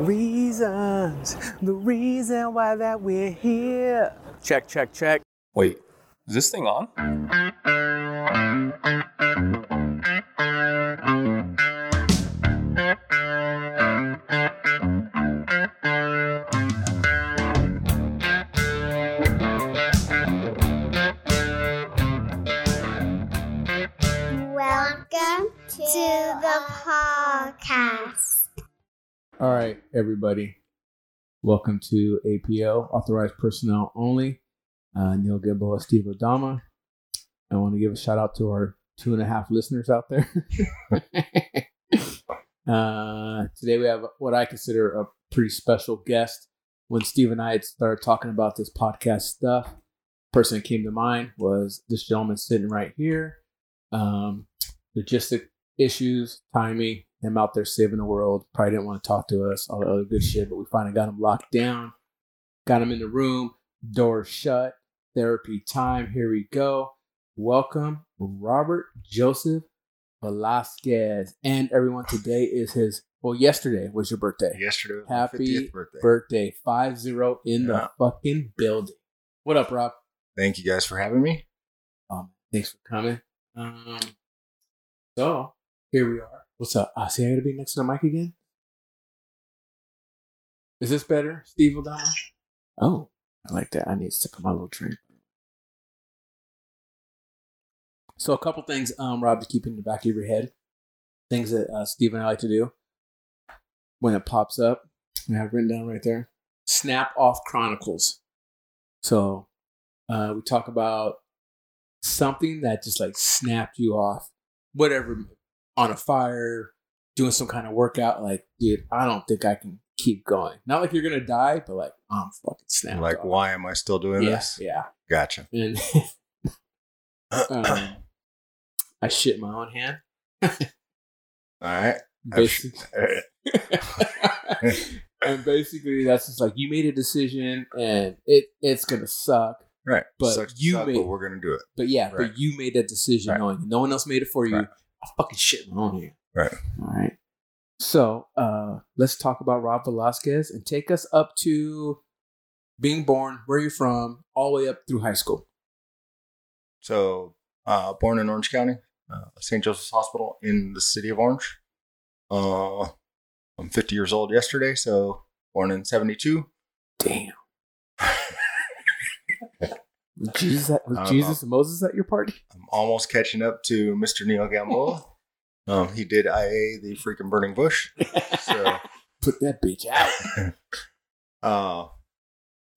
Reasons, the reason why that we're here. Check, check, check. Wait, is this thing on? All right, everybody. Welcome to APO, Authorized Personnel Only. Uh, Neil Gamboa, Steve Adama. I want to give a shout out to our two and a half listeners out there. uh, today we have what I consider a pretty special guest. When Steve and I started talking about this podcast stuff, person that came to mind was this gentleman sitting right here. Um, logistic issues, timing, him out there saving the world. Probably didn't want to talk to us, all the other good shit, but we finally got him locked down, got him in the room, door shut, therapy time. Here we go. Welcome, Robert Joseph Velasquez. And everyone, today is his, well, yesterday was your birthday. Yesterday Happy 50th birthday. Birthday 5 0 in the fucking building. What up, Rob? Thank you guys for having me. Um, thanks for coming. Um, so here we are. What's up? Ah, see, I gotta be next to the mic again. Is this better, Steve O'Donnell? Oh, I like that. I need to on my little drink. So a couple things, um, Rob, to keep in the back of your head. Things that uh, Steve and I like to do when it pops up. I have written down right there. Snap off chronicles. So uh, we talk about something that just like snapped you off, whatever, on a fire, doing some kind of workout. Like, dude, I don't think I can keep going. Not like you're gonna die, but like I'm fucking snapped. like, off. why am I still doing Yeah, this? yeah. Gotcha. And um, I shit my own hand. All right. Basically, Uh, and basically, that's just like you made a decision, and it it's gonna suck. right. But Sucks you suck, made- but we're gonna do it. But yeah, Right. but you made that decision Right. knowing no one else made it for you. Right. I fucking shit on hand. Right. All right. So uh let's talk about Rob Velasquez and take us up to being born, where you're from, all the way up through high school. So, uh, born in Orange County, uh, St. Joseph's Hospital in the city of Orange. Uh, I'm 50 years old yesterday, so born in 72. Damn. Was Jesus, at, was Jesus and Moses at your party? I'm almost catching up to Mr. Neil Gamboa. um, he did IA the freaking burning bush. So, Put that bitch out. Uh,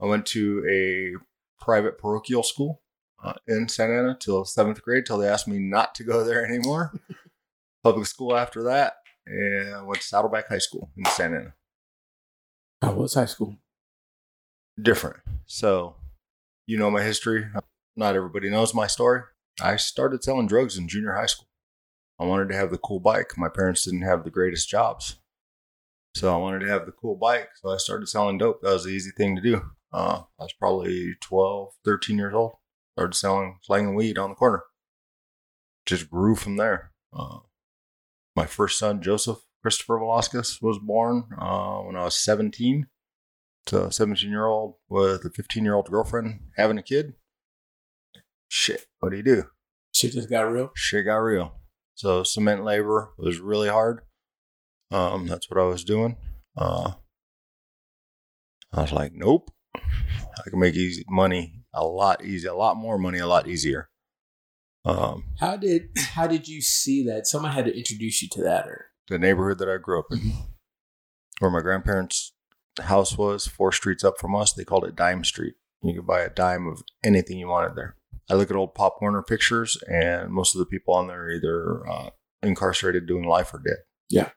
I went to a private parochial school uh, in Santa Ana till seventh grade till they asked me not to go there anymore. Public school after that, and I went to Saddleback High School in Santa Ana. How was high school? Different. So, you know my history. Not everybody knows my story. I started selling drugs in junior high school. I wanted to have the cool bike. My parents didn't have the greatest jobs. So I wanted to have the cool bike. So I started selling dope. That was the easy thing to do. Uh, I was probably 12, 13 years old. Started selling, slanging weed on the corner. Just grew from there. Uh, my first son, Joseph Christopher Velasquez, was born uh, when I was 17 a 17 year old with a 15 year old girlfriend having a kid. Shit, what do you do? Shit just got real. Shit got real. So cement labor was really hard. Um, that's what I was doing. Uh, I was like, nope. I can make easy money a lot easier, a lot more money, a lot easier. Um, How did how did you see that? Someone had to introduce you to that, or the neighborhood that I grew up in, where my grandparents' house was, four streets up from us, they called it Dime Street. You could buy a dime of anything you wanted there. I look at old Pop Warner pictures, and most of the people on there are either uh, incarcerated, doing life, or dead. Yeah.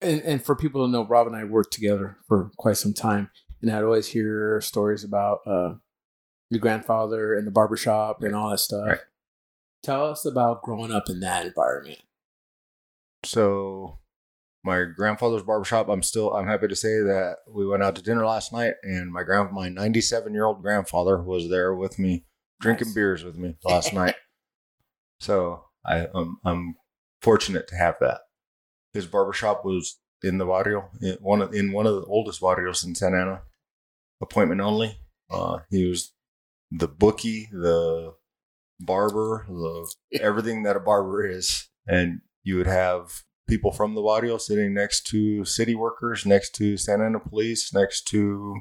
And, and for people to know, Rob and I worked together for quite some time, and I'd always hear stories about uh, your grandfather and the barbershop and all that stuff. Right. Tell us about growing up in that environment. So my grandfather's barbershop, I'm still I'm happy to say that we went out to dinner last night and my grand my 97 year old grandfather was there with me drinking Nice. beers with me last night. So I um, I'm fortunate to have that. His barbershop was in the barrio, in one of, in one of the oldest barrios in Santa Ana, appointment only. Uh, he was the bookie, the barber, the everything that a barber is, and you would have people from the barrio sitting next to city workers, next to Santa Ana police, next to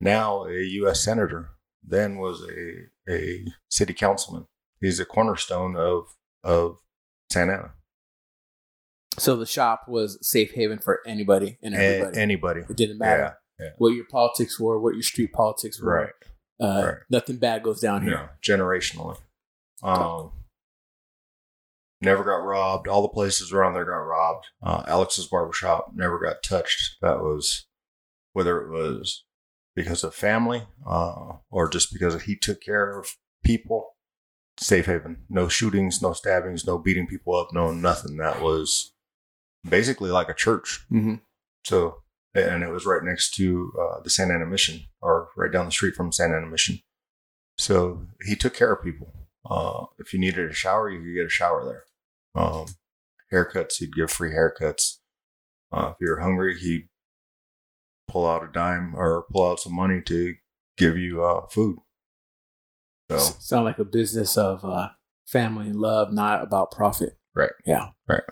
now a U.S. senator, then was a a city councilman. He's a cornerstone of of Santa Ana. So the shop was safe haven for anybody and A- everybody. anybody. it didn't matter Yeah, yeah. what your politics were, what your street politics were. Right. Uh, right. Nothing bad goes down here. Yeah, generationally. Um, never got robbed. All the places around there got robbed. Uh, Alex's barbershop never got touched. That was whether it was because of family uh, or just because he took care of people. Safe haven. No shootings, no stabbings, no beating people up, no nothing. That was basically like a church. Mm-hmm. So, and it was right next to uh, the Santa Ana Mission, or right down the street from Santa Ana Mission. So he took care of people. Uh, if you needed a shower, you could get a shower there. Um, haircuts, he'd give free haircuts. Uh, if you were hungry, he'd pull out a dime or pull out some money to give you uh, food. So, Sound like a business of uh, family and love, not about profit. Right. Yeah. Right.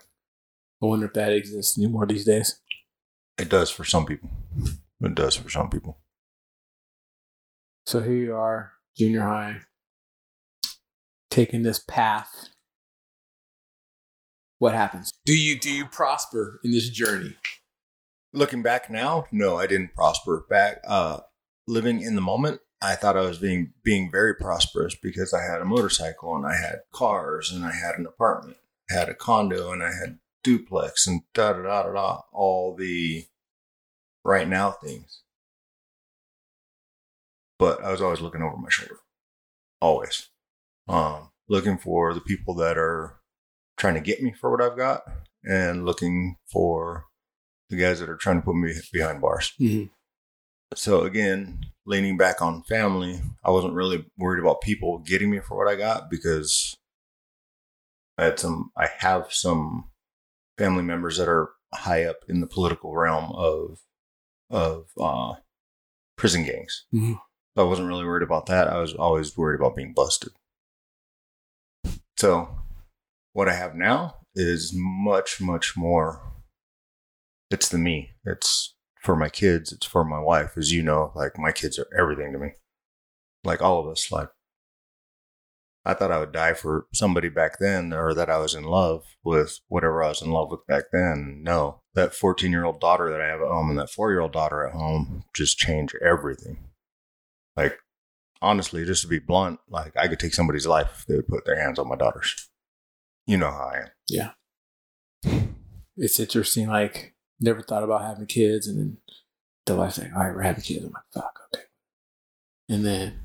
I wonder if that exists anymore these days. it does for some people. It does for some people. So here you are, junior high, taking this path. What happens? Do you do you prosper in this journey? looking back now, no, I didn't prosper. Back uh, living in the moment, I thought I was being being very prosperous because I had a motorcycle and I had cars and I had an apartment, I had a condo and I had duplex and da da da da da. All the right now things. But I was always looking over my shoulder, always, um, looking for the people that are trying to get me for what I've got, and looking for the guys that are trying to put me behind bars. Mm-hmm. So again, leaning back on family, I wasn't really worried about people getting me for what I got because I had some I have some family members that are high up in the political realm of of uh, prison gangs. Mhm. So I wasn't really worried about that. I was always worried about being busted. So what I have now is much, much more it's the me. It's for my kids. It's for my wife. As you know, like my kids are everything to me. Like all of us. Like I thought I would die for somebody back then, or that I was in love with whatever I was in love with back then. No, that 14 year old daughter that I have at home and that four year old daughter at home just change everything. Like honestly, just to be blunt, like I could take somebody's life if they would put their hands on my daughters. You know how I am. Yeah. It's interesting. Like never thought about having kids, and then the wife's like, "All right, we're having kids." I'm like, "Fuck, okay." And then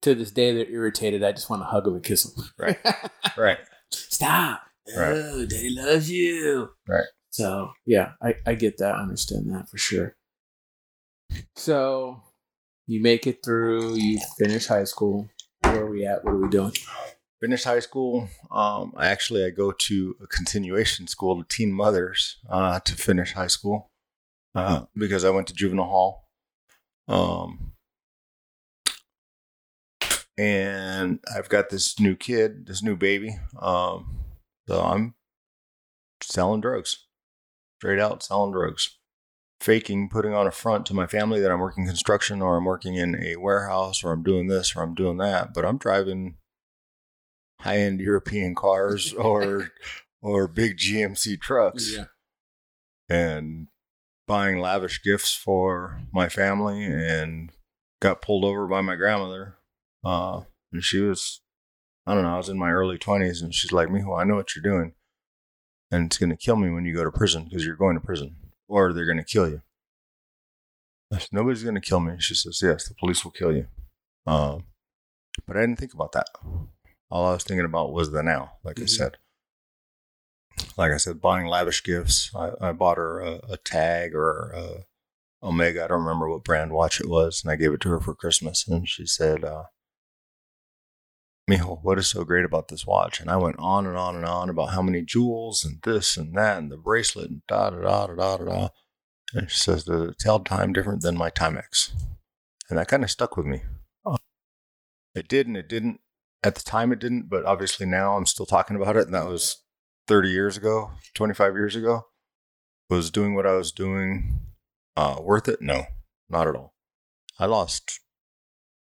to this day, they're irritated. I just want to hug them and kiss them. Right. Right. Stop. Right. Oh, daddy loves you. Right. So yeah, I, I get that. I understand that for sure. So you make it through, you finish high school. Where are we at? What are we doing? Finished high school. Um, I actually I go to a continuation school to teen mothers uh, to finish high school uh, because I went to juvenile hall. Um, and I've got this new kid, this new baby. Um, so I'm selling drugs, straight out selling drugs, faking, putting on a front to my family that I'm working construction or I'm working in a warehouse or I'm doing this or I'm doing that. But I'm driving high end European cars or or big GMC trucks and buying lavish gifts for my family and got pulled over by my grandmother. Uh, and she was, I don't know, I was in my early 20s and she's like, Mijo, I know what you're doing. And it's going to kill me when you go to prison because you're going to prison or they're going to kill you. I said, Nobody's going to kill me. She says, Yes, the police will kill you. Um, but I didn't think about that. All I was thinking about was the now, like I Mhm. said. Like I said, buying lavish gifts. I, I bought her a, a tag or a Omega. I don't remember what brand watch it was, and I gave it to her for Christmas. And she said, uh, Mijo, what is so great about this watch? And I went on and on and on about how many jewels and this and that and the bracelet and da da da da da da. da. And she says, it tell time different than my Timex? And that kind of stuck with me. It did and it didn't. At the time, it didn't, but obviously now I'm still talking about it. And that was 30 years ago, 25 years ago. Was doing what I was doing uh, worth it? No, not at all. I lost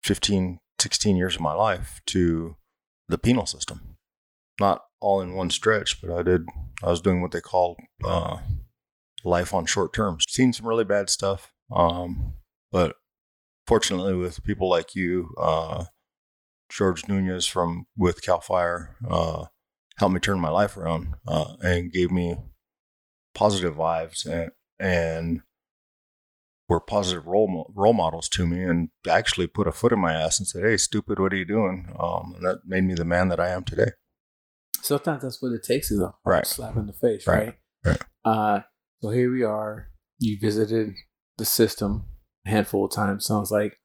15, 16 years of my life to the penal system. Not all in one stretch, but I did, I was doing what they call uh, life on short terms. Seen some really bad stuff. Um, but fortunately, with people like you, uh, George Nunez from with Cal Fire, uh, helped me turn my life around uh, and gave me positive vibes and, and were positive role role models to me, and actually put a foot in my ass and said, "Hey, stupid, what are you doing?" Um, and that made me the man that I am today. Sometimes that's what it takes is a Right. slap in the face, Right. right? Right. Uh, so here we are. You visited the system a handful of times, sounds like.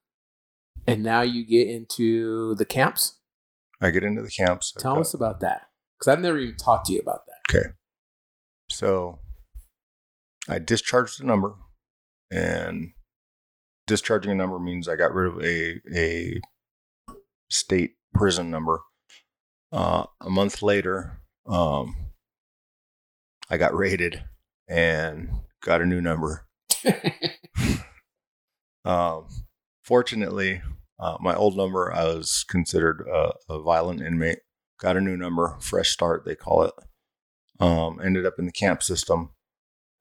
And now you get into the camps. I get into the camps. Tell got- us about that. Because I've never even talked to you about that. Okay. So I discharged a number, and discharging a number means I got rid of a a state prison number. Uh, a month later, um, I got raided and got a new number. Um, fortunately, uh, my old number, I was considered a, a violent inmate. Got a new number, fresh start, they call it. Um, ended up in the camp system.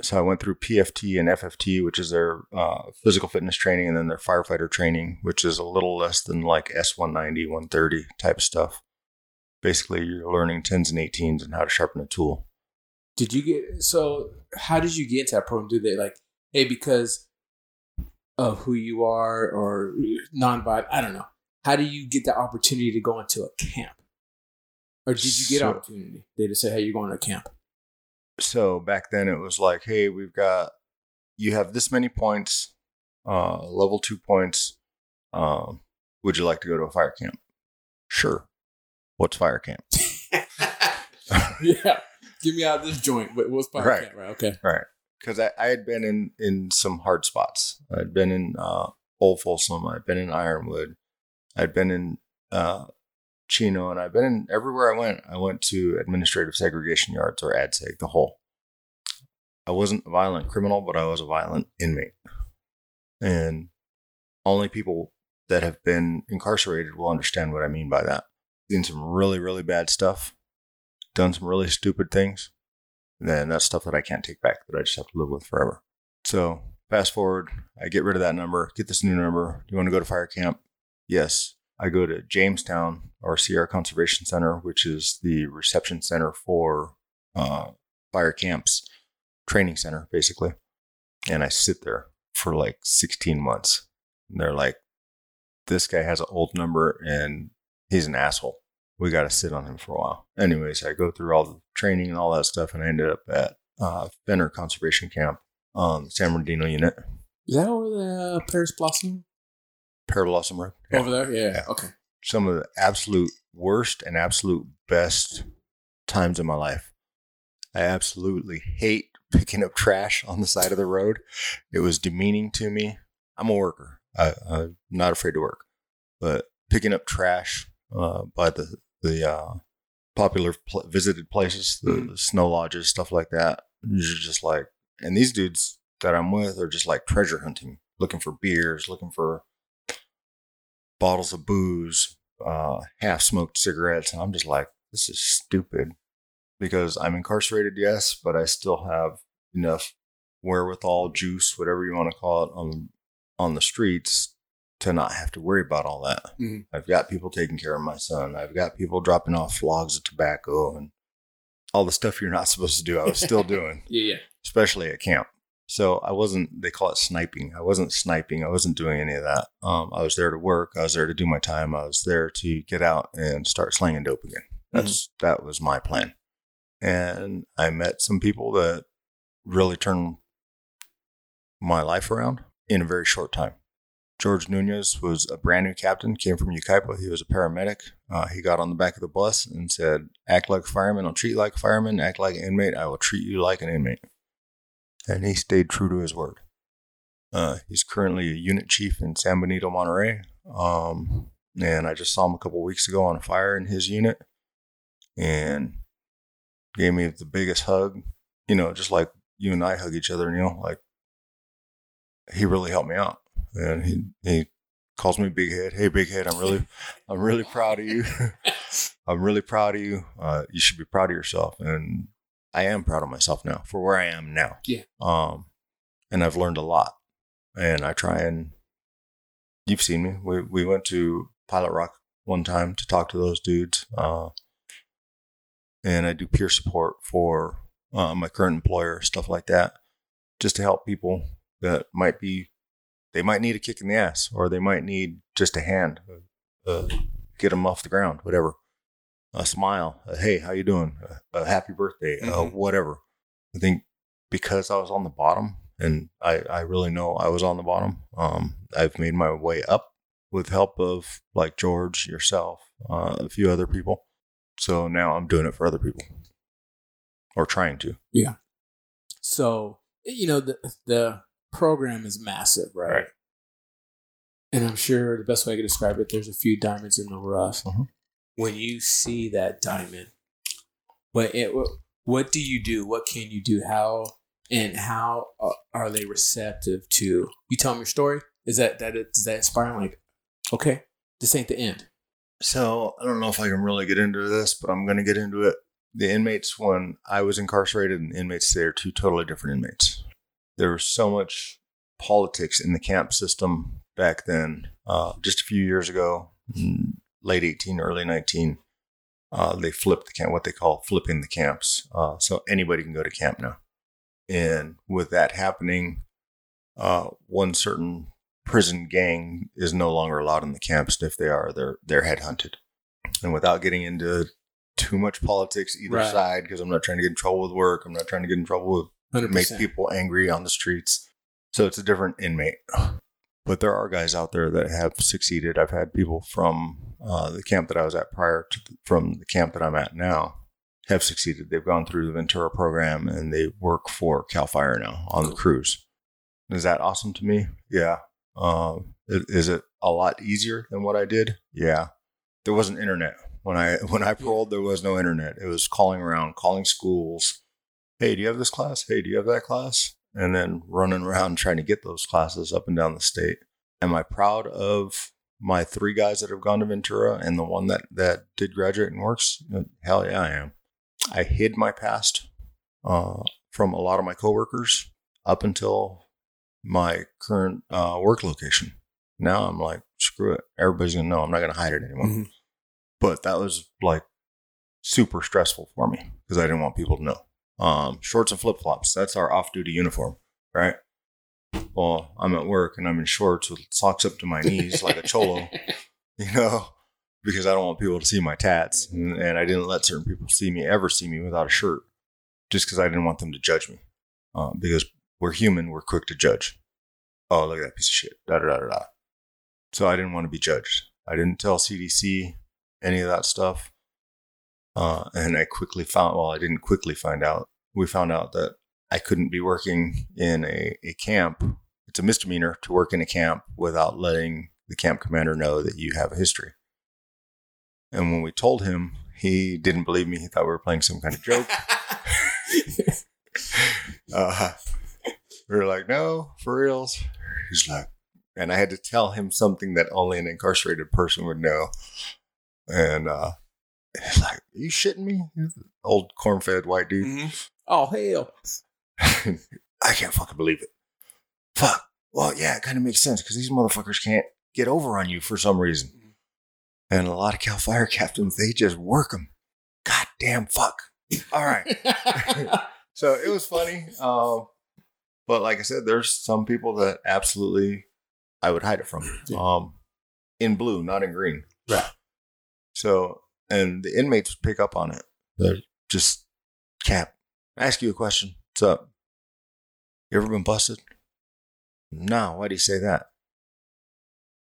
So I went through PFT and FFT, which is their uh, physical fitness training, and then their firefighter training, which is a little less than like S190, 130 type of stuff. Basically, you're learning 10s and 18s and how to sharpen a tool. Did you get so? How did you get into that program? Do they like, hey, because of who you are or non-violent? I don't know. How do you get the opportunity to go into a camp, or did you get So- opportunity? They just say, hey, you're going to a camp. so back then it was like, hey, we've got you have this many points, uh, level two points. Um, would you like to go to a fire camp? Sure. What's fire camp? yeah, get me out of this joint. What's fire Right. camp? Right. Okay. Right. Because I, I had been in in some hard spots. I'd been in uh, Old Folsom. I'd been in Ironwood. I'd been in uh, Chino, and I've been in everywhere I went. I went to administrative segregation yards or ADSEG, the hole. I wasn't a violent criminal, but I was a violent inmate. And only people that have been incarcerated will understand what I mean by that. Seen some really, really bad stuff, done some really stupid things then that's stuff that I can't take back that I just have to live with forever. So fast forward, I get rid of that number, get this new number. Do you want to go to fire camp? Yes. I go to Jamestown or Sierra Conservation Center, which is the reception center for uh, fire camps, training center, basically. And I sit there for like 16 months. And they're like, this guy has an old number and he's an asshole we got to sit on him for a while. Anyways, I go through all the training and all that stuff, and I ended up at uh, Fenner Conservation Camp on the San Bernardino unit, Is that over the uh, Paris Blossom Pearblossom Road. over there? Yeah. Yeah. Okay. Some of the absolute worst and absolute best times of my life. I absolutely hate picking up trash on the side of the road. It was demeaning to me. I'm a worker. I, I'm not afraid to work, but picking up trash uh, by the the uh, popular pl- visited places, the, the snow lodges, stuff like that. You're just like, and these dudes that I'm with are just like treasure hunting, looking for beers, looking for bottles of booze, uh, half smoked cigarettes. And I'm just like, this is stupid because I'm incarcerated, yes, but I still have enough wherewithal, juice, whatever you want to call it, on on the streets to not have to worry about all that. Mhm. I've got people taking care of my son. I've got people dropping off logs of tobacco and all the stuff you're not supposed to do. I was still doing Yeah. Yeah. especially at camp. So I wasn't, they call it sniping. I wasn't sniping. I wasn't doing any of that. Um, I was there to work. I was there to do my time. I was there to get out and start slinging dope again. That's, that was my plan. And I met some people that really turned my life around in a very short time. George Nunez was a brand new captain, came from Yucaipa. He was a paramedic. Uh, he got on the back of the bus and said, Act like a fireman, I'll treat you like a fireman. Act like an inmate, I will treat you like an inmate. And he stayed true to his word. Uh, he's currently a unit chief in San Benito, Monterey. Um, and I just saw him a couple weeks ago on a fire in his unit and gave me the biggest hug, you know, just like you and I hug each other, you know, like he really helped me out. And he, he calls me big head. Hey, big head, I'm really, I'm really proud of you. I'm really proud of you. Uh, you should be proud of yourself. And I am proud of myself now for where I am now. Yeah. Um, and I've learned a lot and I try and you've seen me. We, we went to Pilot Rock one time to talk to those dudes. Uh, and I do peer support for uh, my current employer, stuff like that, just to help people that might be, they might need a kick in the ass or they might need just a hand, uh, get them off the ground, whatever. A smile, a, hey, how you doing? A, a happy birthday, uh, Mhm. whatever. I think because I was on the bottom, and I, I really know I was on the bottom. Um, I've made my way up with help of like George, yourself, uh, a few other people. So now I'm doing it for other people, or trying to. Yeah. So you know the the program is massive, right? Right. And I'm sure the best way I can describe it, there's a few diamonds in the rough. Mhm. When you see that diamond, what it what, what do you do? What can you do? How and how uh, are they receptive to you? Tell them your story. Is that that does that inspire? 'em? Like, okay, this ain't the end. So I don't know if I can really get into this, but I'm going to get into it. The inmates, when I was incarcerated, and inmates are two totally different inmates. There was so much politics in the camp system back then. Uh, just a few years ago, mm, late 18, early 19, uh, they flipped the camp, what they call flipping the camps. Uh, so anybody can go to camp now. And with that happening, uh, one certain prison gang is no longer allowed in the camps. And if they are, they're they're headhunted. And without getting into too much politics either Right. side, because I'm not trying to get in trouble with work, I'm not trying to get in trouble with Hundred make people angry on the streets. So it's a different inmate. But there are guys out there that have succeeded. I've had people from uh, the camp that I was at prior to the, from the camp that I'm at now have succeeded. They've gone through the Ventura program and they work for Cal Fire now on the crews. Is that awesome to me? Yeah. Um, is it a lot easier than what I did? Yeah. There wasn't internet when I when I paroled. There was no internet. It was calling around, calling schools, hey, do you have this class? Hey, do you have that class? And then running around trying to get those classes up and down the state. Am I proud of my three guys that have gone to Ventura and the one that, that did graduate and works? Hell yeah, I am. I hid my past uh, from a lot of my coworkers up until my current uh, work location. Now I'm like, screw it. Everybody's going to know. I'm not going to hide it anymore. Mhm. But that was like super stressful for me because I didn't want people to know um, shorts and flip flops. That's our off duty uniform, right? Well, I'm at work and I'm in shorts with socks up to my knees like a cholo, you know, because I don't want people to see my tats. And, and I didn't let certain people see me, ever see me without a shirt, just because I didn't want them to judge me. Um, because we're human, we're quick to judge. Oh, look at that piece of shit. Da da da da. da. So I didn't want to be judged. I didn't tell CDC any of that stuff. Uh, and I quickly found, well, I didn't quickly find out. We found out that I couldn't be working in a, a camp. It's a misdemeanor to work in a camp without letting the camp commander know that you have a history. And when we told him, he didn't believe me. He thought we were playing some kind of joke. Uh, we were like, no, for reals. He's like, and I had to tell him something that only an incarcerated person would know. And uh, he's like, you shitting me? Old corn fed white dude. Mhm. Oh hell! I can't fucking believe it. Fuck. Well, yeah, it kind of makes sense because these motherfuckers can't get over on you for some reason. And a lot of Cal Fire captains, they just work them. God damn fuck. All right. so it was funny. Um, but like I said, there's some people that absolutely I would hide it from. Yeah. Um, in blue, not in green. Right. So, and the inmates pick up on it. They're just, Cap, ask you a question. What's up? You ever been busted? No. Why do you say that?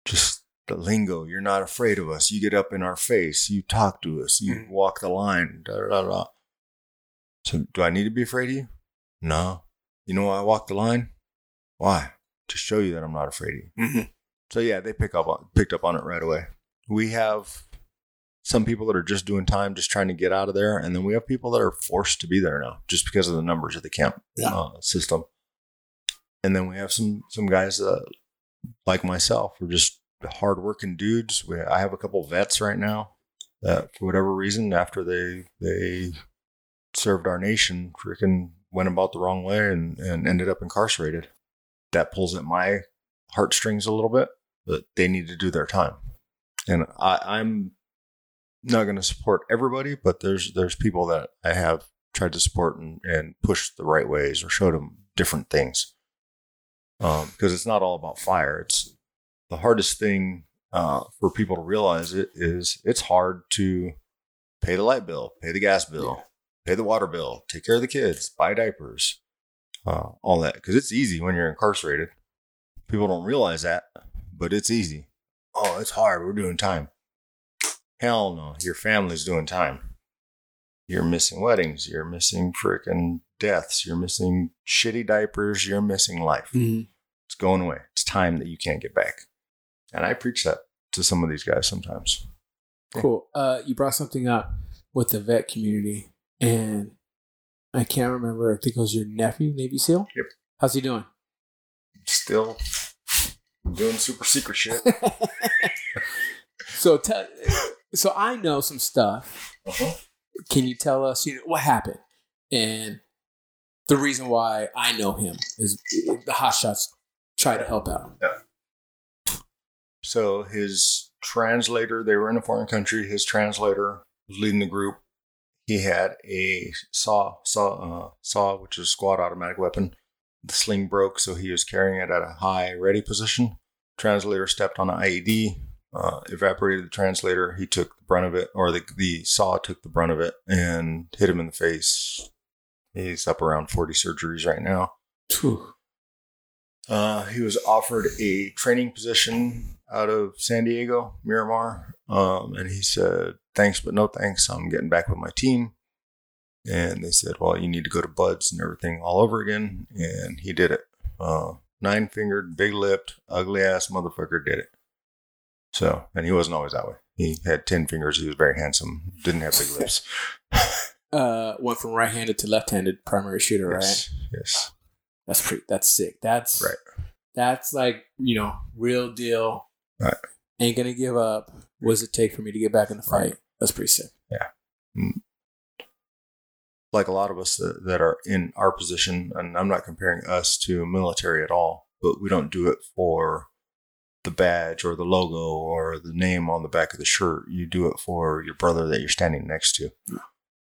just the lingo. You're not afraid of us. You get up in our face. You talk to us. You Mhm. walk the line. Da, da, da. So, do I need to be afraid of you? No. You know why I walk the line? Why? To show you that I'm not afraid of you. Mhm. So yeah, they pick up on picked up on it right away. We have some people that are just doing time, just trying to get out of there, and then we have people that are forced to be there now, just because of the numbers of the camp Yeah. uh, system. And then we have some some guys that, like myself, are just hardworking dudes. We, I have a couple vets right now that, for whatever reason, after they they served our nation, freaking went about the wrong way and, and ended up incarcerated. That pulls at my heartstrings a little bit, but they need to do their time. And I, I'm not going to support everybody, but there's there's people that I have tried to support and, and push the right ways or showed them different things. Um, because it's not all about fire. It's the hardest thing uh, for people to realize it is it's hard to pay the light bill, pay the gas bill, pay the water bill, take care of the kids, buy diapers, uh, all that. Because it's easy when you're incarcerated. People don't realize that, but it's easy. Oh, it's hard. We're doing time. Hell no. Your family's doing time. You're missing weddings. You're missing freaking deaths. You're missing shitty diapers. You're missing life. Mhm. It's going away. It's time that you can't get back. And I preach that to some of these guys sometimes. Cool. Uh, you brought something up with the vet community, and I can't remember. I think it was your nephew, Navy SEAL. Yep. How's he doing? Still doing super secret shit. so tell. So I know some stuff. Uh-huh. Can you tell us, you know, what happened and the reason why I know him is the hot shots try to help out. Yeah. So his translator, they were in a foreign country. His translator was leading the group. He had a saw, saw, uh, saw, which is a squad automatic weapon. The sling broke, so he was carrying it at a high ready position. Translator stepped on an IED, uh, evaporated the translator. He took the brunt of it, or the the saw took the brunt of it and hit him in the face. He's up around forty surgeries right now. Uh, he was offered a training position out of San Diego, Miramar, um, and he said, "Thanks, but no thanks. I'm getting back with my team." And they said, "Well, you need to go to BUD/S and everything all over again." And he did it. Uh, Nine fingered, big lipped, ugly ass motherfucker did it. So, and he wasn't always that way. He had ten fingers. He was very handsome. Didn't have big lips. Uh, went from right-handed to left-handed primary shooter, right? Yes, yes, That's pretty. That's sick. That's right. That's like you know, real deal. Right. Ain't gonna give up. What does it take for me to get back in the fight? Right. That's pretty sick. Yeah. Like a lot of us that, that are in our position, and I'm not comparing us to military at all, but we don't do it for the badge or the logo or the name on the back of the shirt. You do it for your brother that you're standing next to.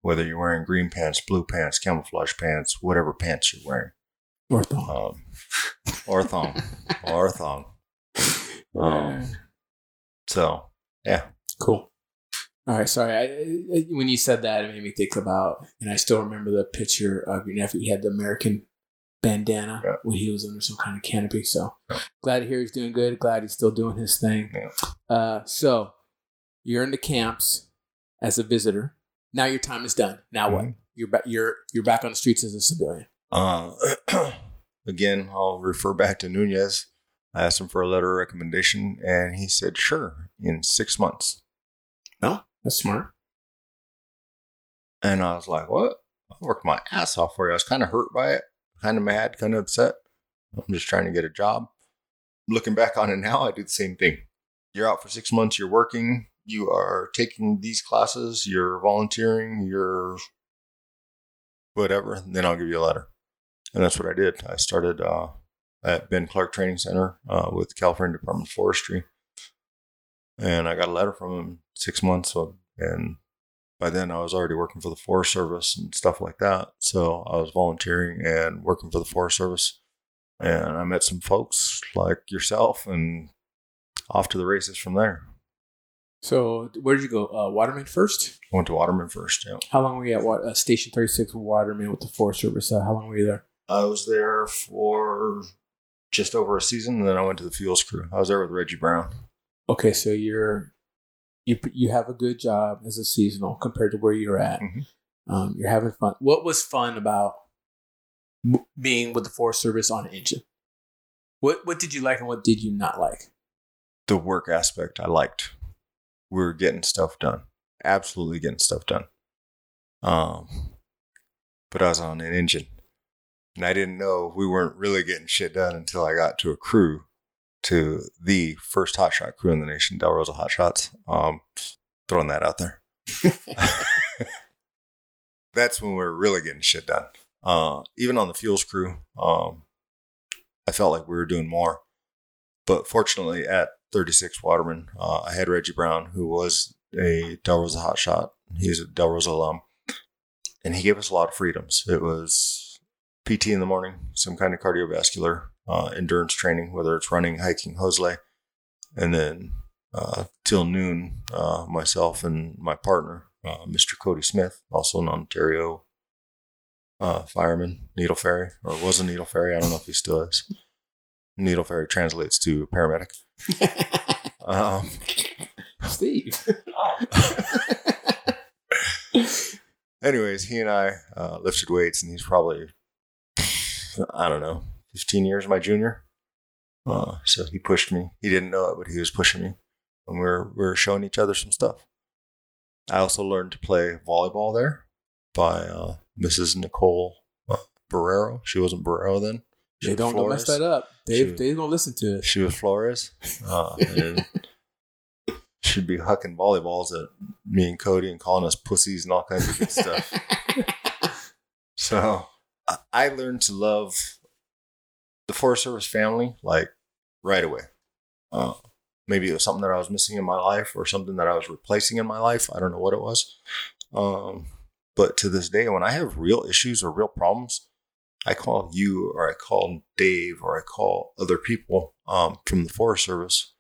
Whether you're wearing green pants, blue pants, camouflage pants, whatever pants you're wearing, Or thong. um, or thong, or thong. Um, so yeah, Cool. All right, sorry. I, I, when you said that, it made me think about, and I still remember the picture of your nephew. He had the American bandana Yeah. when he was under some kind of canopy. So glad to hear he's doing good. Glad he's still doing his thing. Yeah. Uh, so you're in the camps as a visitor. Now your time is done. Now what? Mhm. You're back. You're you're back on the streets as a civilian. Uh, again, I'll refer back to Nunez. I asked him for a letter of recommendation, and he said, "Sure, in six months." No, that's smart. And I was like, "What?" I worked my ass off for you. I was kind of hurt by it, kind of mad, kind of upset. I'm just trying to get a job. Looking back on it now, I do the same thing. You're out for six months. You're working. You are taking these classes. You're volunteering. You're whatever. Then I'll give you a letter. And that's what I did. I started uh, at Ben Clark Training Center uh, with California Department of Forestry, and I got a letter from him six months. And by then I was already working for the Forest Service and stuff like that. So I was volunteering and working for the Forest Service, and I met some folks like yourself, and off to the races from there. So where did you go? Uh, Waterman first. I Went to Waterman first. Yeah, How long were you at uh, Station Thirty Six Waterman with the Forest Service? Uh, how long were you there? I was there for just over a season, and then I went to the Fuels Crew. I was there with Reggie Brown. okay, so you're you you have a good job as a seasonal compared to where you're at. Mhm. Um, you're having fun. What was fun about being with the Forest Service on an engine? What what did you like and what did you not like? the work aspect I liked. We were getting stuff done. Absolutely getting stuff done. Um, but I was on an engine. And I didn't know we weren't really getting shit done until I got to a crew, to the first hotshot crew in the nation, Del Rosa Hotshots. Um, throwing that out there. That's when we were really getting shit done. Uh, even on the fuels crew, um, I felt like we were doing more. But fortunately, at 36 Waterman, uh, I had Reggie Brown, who was a Del Rosa hotshot. He's a Del Rosa alum. And he gave us a lot of freedoms. It was PT in the morning, some kind of cardiovascular uh, endurance training, whether it's running, hiking, hose. And then uh, till noon, uh, myself and my partner, uh, Mr. Cody Smith, also an Ontario uh, fireman, Needle Ferry, or was a Needle Ferry. I don't know if he still is. Needle Ferry translates to paramedic. Um, Steve. anyways, he and I uh, lifted weights, and he's probably, I don't know, 15 years my junior. Uh, so he pushed me. He didn't know it, but he was pushing me. And we are we are showing each other some stuff. I also learned to play volleyball there by uh, Mrs. Nicole uh, Barrero. She wasn't Barrero then. She They was don't go mess that up. They Shoot. they gonna listen to it. She was Flores. Uh, and she'd be hucking volleyballs at me and Cody and calling us pussies and all kinds of good stuff. So I- I learned to love the Forest Service family like right away. Uh, maybe it was something that I was missing in my life or something that I was replacing in my life. I don't know what it was. Um, but to this day, when I have real issues or real problems, I call you or I call Dave or I call other people um, from the Forest Service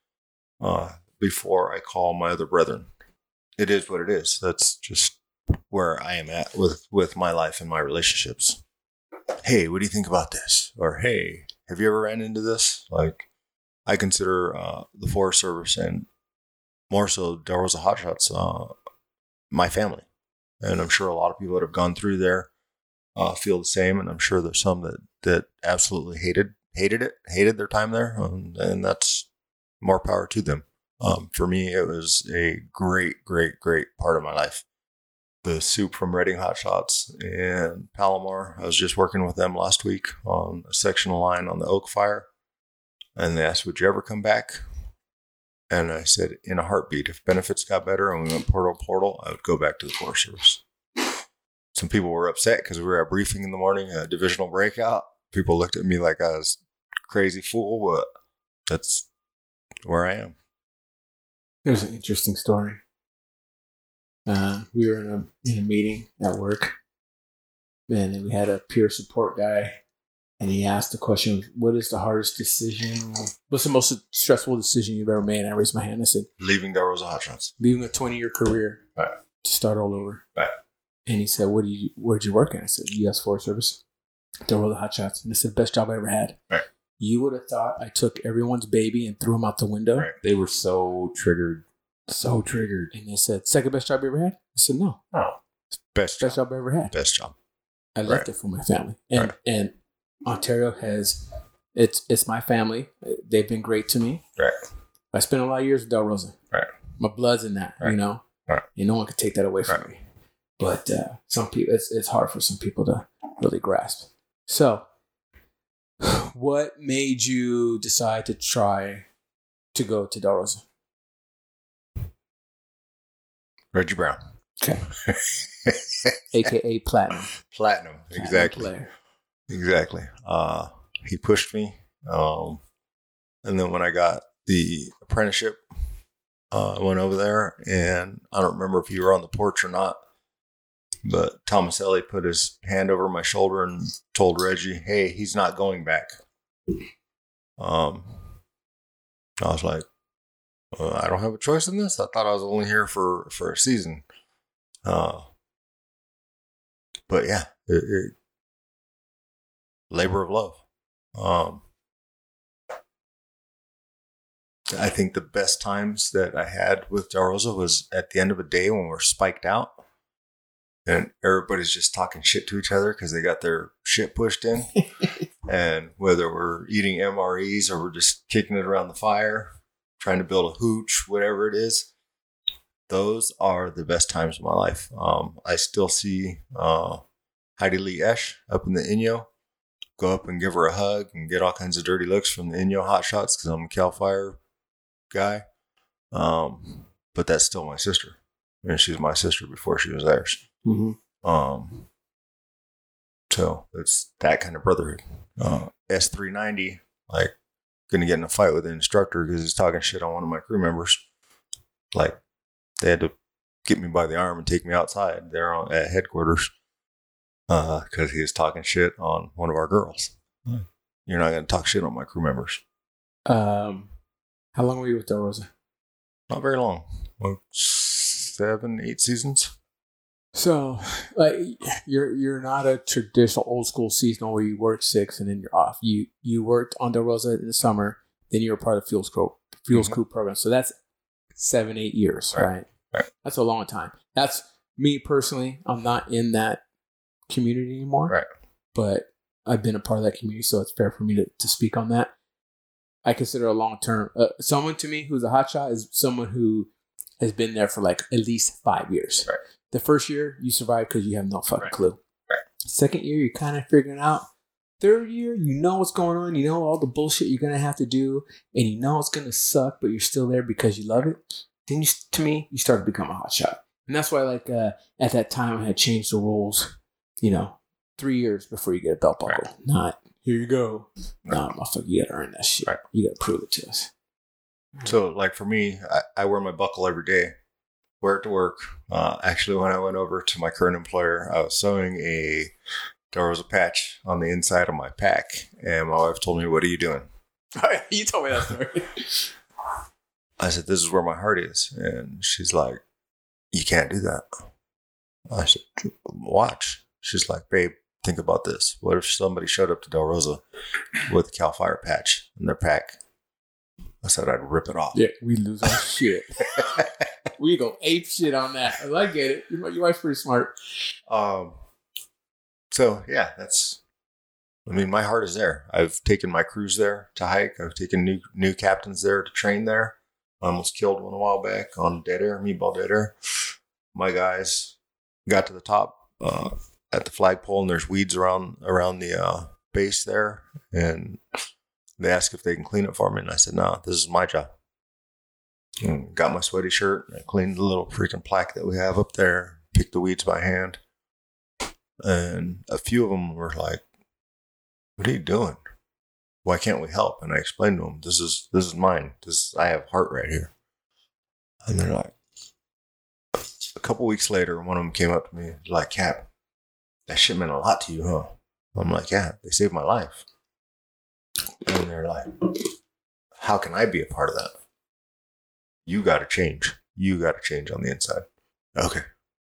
uh, before I call my other brethren. It is what it is. That's just where I am at with with my life and my relationships. Hey, what do you think about this? Or hey, have you ever ran into this? Like, I consider uh, the Forest Service and more so Del Rosa Hotshots uh, my family, and I'm sure a lot of people that have gone through there uh, feel the same. And I'm sure there's some that that absolutely hated hated it, hated their time there, um, and that's more power to them. Um, for me, it was a great, great, great part of my life. The soup from Redding Hot Shots in Palomar. I was just working with them last week on a sectional line on the Oak Fire, and they asked, "Would you ever come back?" And I said, "In a heartbeat. If benefits got better and we went portal portal, I would go back to the Forest Service." Some people were upset because we were at briefing in the morning, a divisional breakout. People looked at me like I was crazy fool, but that's where I am. There's an interesting story. Uh, we were in a in a meeting at work, and then we had a peer support guy, and he asked the question, "What is the hardest decision? What's the most stressful decision you've ever made?" And I raised my hand. I said, Leaving Del Rosa Hot Shots. "Leaving a 20 year career Right. to start all over." Right. And he said, "What do you? Where'd you work?" And I said, "U.S. Forest Service." Del Rosa hot shots. And it's the best job I ever had. Right. You would have thought I took everyone's baby and threw them out the window. Right. They were so triggered. So triggered. And they said, second best job you ever had? I said, no. Best Best job. job I ever had. Best job. I left Right. it for my family. And Right. and Ontario has it's it's my family. They've been great to me. Right. I spent a lot of years with Del Rosa. Right. My blood's in that, you know. Right. And no one could take that away from Right. me. But uh, some people, it's it's hard for some people to really grasp. So, what made you decide to try to go to Del Rosa? Reggie Brown. Okay. AKA Platinum. Platinum. Platinum Exactly. player. Exactly. Uh, he pushed me. Um, and then when I got the apprenticeship, uh, I went over there and I don't remember if you were on the porch or not, but Thomas Ellie put his hand over my shoulder and told Reggie, hey, he's not going back. Um, I was like, uh, I don't have a choice in this. I thought I was only here for, for a season. Uh, but yeah, it, it, labor of love. Um, I think the best times that I had with Del Rosa was at the end of a day when we're spiked out and everybody's just talking shit to each other because they got their shit pushed in. and whether we're eating MREs or we're just kicking it around the fire, trying to build a hooch, whatever it is, those are the best times of my life. Um, I still see uh, Heidi Lee Esch up in the Inyo. Go up and give her a hug and get all kinds of dirty looks from the Inyo hot shots because I'm a Cal Fire guy. Um, but that's still my sister. And she's my sister before she was theirs. Mm-hmm. Um, so it's that kind of brotherhood. Uh, S390, like, gonna get in a fight with an instructor because he's talking shit on one of my crew members. Like, they had to get me by the arm and take me outside there on, at headquarters because uh, he was talking shit on one of our girls. You're not gonna talk shit on my crew members. Um, how long were you with Del Rosa? Not very long. Like seven, eight seasons. So, like, you're you're not a traditional old school seasonal where you work six and then you're off. You you worked on Del Rosa in the summer, then you were part of Fuels Crew Fuels Mhm. Crew program. So that's seven eight years, Right. right. Right. That's a long time. That's me personally. I'm not in that community anymore, Right. But I've been a part of that community, so it's fair for me to, to speak on that. I consider a long term uh, someone to me who's a hotshot is someone who has been there for like at least five years. Right. The first year you survive because you have no fucking Right. clue. Right. Second year you're kind of figuring out. Third year you know what's going on. You know all the bullshit you're gonna have to do, and you know it's gonna suck, but you're still there because you love it. Then you, to me, you start to become a hotshot, and that's why like uh, at that time I had changed the rules. You know, three years before you get a belt buckle, Right. not here you go. Right. Nah, motherfucker, you gotta earn that shit. Right. You gotta prove it to us. So, like for me, I, I wear my buckle every day. Wear it to work. Uh, actually, when I went over to my current employer, I was sewing a there was a patch on the inside of my pack, and my wife told me, "What are you doing?" you told me that story. I said, "This is where my heart is," and she's like, "You can't do that." I said, "Watch." She's like, "Babe, think about this. What if somebody showed up to Del Rosa with a Cal Fire patch in their pack?" I said, "I'd rip it off." yeah, we lose our shit. we go ape shit on that. I get it. Your, your wife's pretty smart. Um, so yeah, that's. I mean, my heart is there. I've taken my crews there to hike. I've taken new new captains there to train there. I almost killed one a while back on dead air, meatball dead air. My guys got to the top uh, at the flagpole, and there's weeds around around the uh, base there, and they asked if they can clean it for me, and I said, "No, this is my job." And got my sweaty shirt. I cleaned the little freaking plaque that we have up there. Picked the weeds by hand and a few of them were like, "What are you doing? Why can't we help?" And I explained to them, "This is this is mine. This I have heart right here." And they're like, a couple weeks later, one of them came up to me like, "Cap, that shit meant a lot to you, huh?" I'm like, "Yeah, they saved my life." And they're like, "How can I be a part of that?" You got to change. You got to change on the inside. Okay,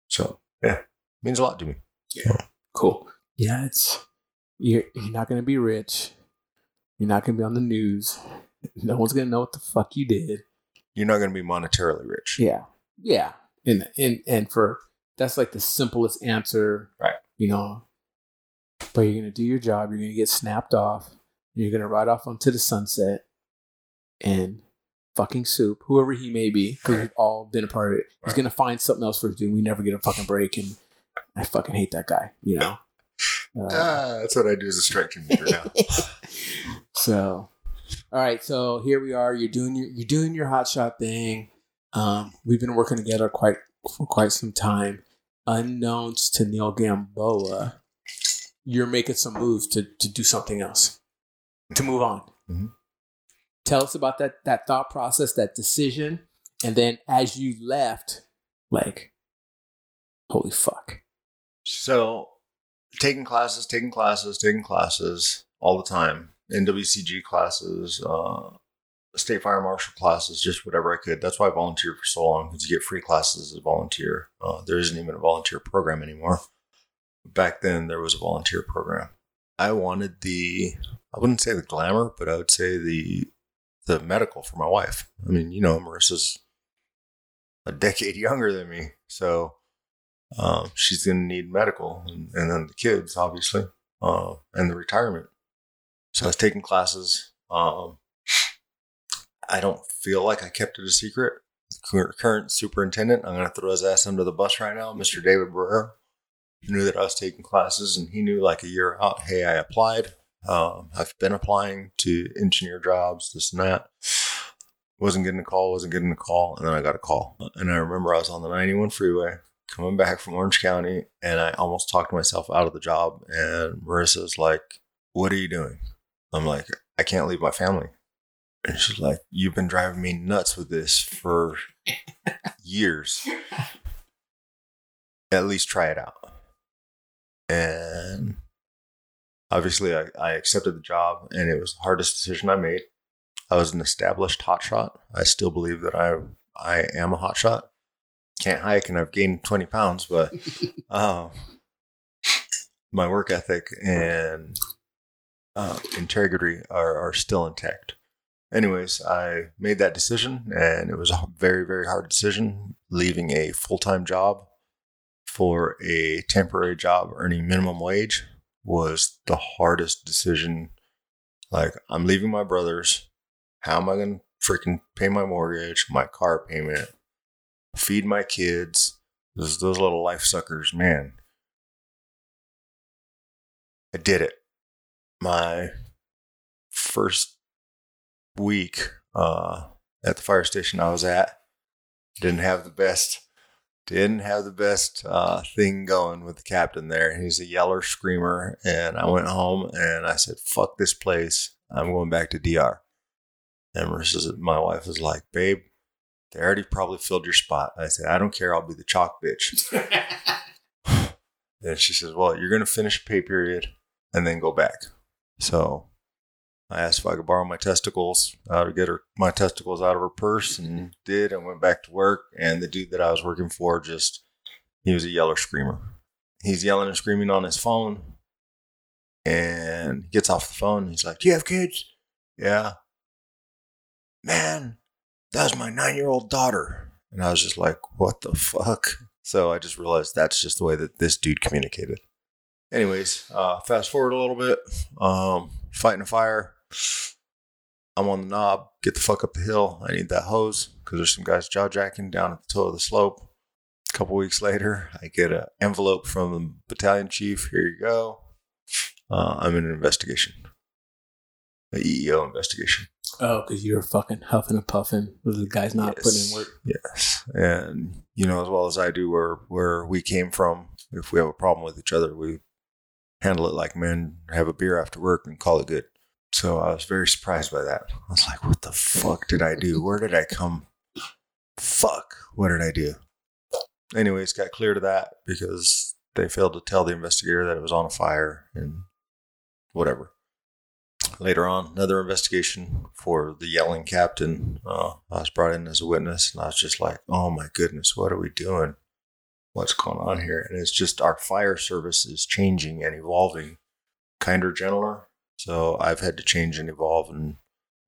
so yeah, means a lot to me. Yeah. Cool. Yeah, it's you're you're not gonna be rich. You're not gonna be on the news. No one's gonna know what the fuck you did. You're not going to be monetarily rich. Yeah. Yeah. And and and for that's like the simplest answer. Right. You know. But you're gonna do your job, you're gonna get snapped off, you're gonna ride off onto the sunset and fucking soup, whoever he may be, because we've all been a part of it. He's gonna find something else for us to do. We never get a fucking break and I fucking hate that guy, you know. Uh, Ah, that's what I do as a strike team now. so, all right. So here we are. You're doing your you're doing your hotshot thing. Um, we've been working together quite for quite some time. Unknowns to Neil Gamboa, you're making some moves to to do something else, to move on. Mhm. Tell us about that that thought process, that decision, and then as you left, like, holy fuck. So, taking classes, taking classes, taking classes all the time. NWCG classes, uh, state fire marshal classes, just whatever I could. That's why I volunteered for so long because you get free classes as a volunteer. Uh, there isn't even a volunteer program anymore. Back then, there was a volunteer program. I wanted the, I wouldn't say the glamour, but I would say the the medical for my wife. I mean, you know, Marissa's a decade younger than me, so um, she's going to need medical, and, and then the kids, obviously, uh, and the retirement. So I was taking classes. Um, I don't feel like I kept it a secret. The current superintendent, I'm going to throw his ass under the bus right now, Mr. David Barrera, knew that I was taking classes, and he knew like a year out, hey, I applied. Um, I've been applying to engineer jobs, this and that. Wasn't getting a call, wasn't getting a call, and then I got a call. And I remember I was on the 91 freeway coming back from Orange County, and I almost talked myself out of the job. And Marissa's like, "What are you doing?" I'm like, "I can't leave my family." And she's like, "You've been driving me nuts with this for years. At least try it out." And obviously, I, I accepted the job, and it was the hardest decision I made. I was an established hotshot. I still believe that I I am a hotshot. Can't hike, and I've gained twenty pounds, but um, my work ethic and uh, integrity are, are still intact. Anyways, I made that decision, and it was a very, very hard decision leaving a full time job for a temporary job earning minimum wage was the hardest decision. Like, I'm leaving my brothers. How am I going to freaking pay my mortgage, my car payment, feed my kids? Those, those little life suckers, man. I did it. My first week uh, at the fire station I was at didn't have the best didn't have the best uh, thing going with the captain there. He's a yeller screamer, and I went home and I said, "Fuck this place! I'm going back to DR." And Marissa's, my wife was like, "Babe, they already probably filled your spot." I said, "I don't care. I'll be the chalk bitch." and she says, "Well, you're going to finish pay period and then go back." So I asked if I could borrow my testicles uh, to get her my testicles out of her purse, and did. And went back to work. And the dude that I was working for just he was a yeller screamer. He's yelling and screaming on his phone, and he gets off the phone. he's like, "Do you have kids?" Yeah. Man, that was my nine year old daughter, and I was just like, "What the fuck?" So I just realized that's just the way that this dude communicated. Anyways, uh, fast forward a little bit. Um, fighting a fire. I'm on the knob. Get the fuck up the hill. I need that hose because there's some guys jaw jacking down at the toe of the slope. A couple weeks later, I get an envelope from the battalion chief. Here you go. Uh, I'm in an investigation, a EEO investigation. Oh, because you're fucking huffing and puffing. With the guy's not Yes. putting in work. Yes, and you know as well as I do where where we came from. If we have a problem with each other, we handle it like men. Have a beer after work and call it good. So I was very surprised by that. I was like, "What the fuck did I do? Where did I come? Fuck! What did I do?" Anyways, got clear to that because they failed to tell the investigator that it was on a fire and whatever. Later on, another investigation for the yelling captain. Uh, I was brought in as a witness, and I was just like, "Oh my goodness, what are we doing? What's going on here?" And it's just our fire service is changing and evolving, kinder, gentler. So I've had to change and evolve, and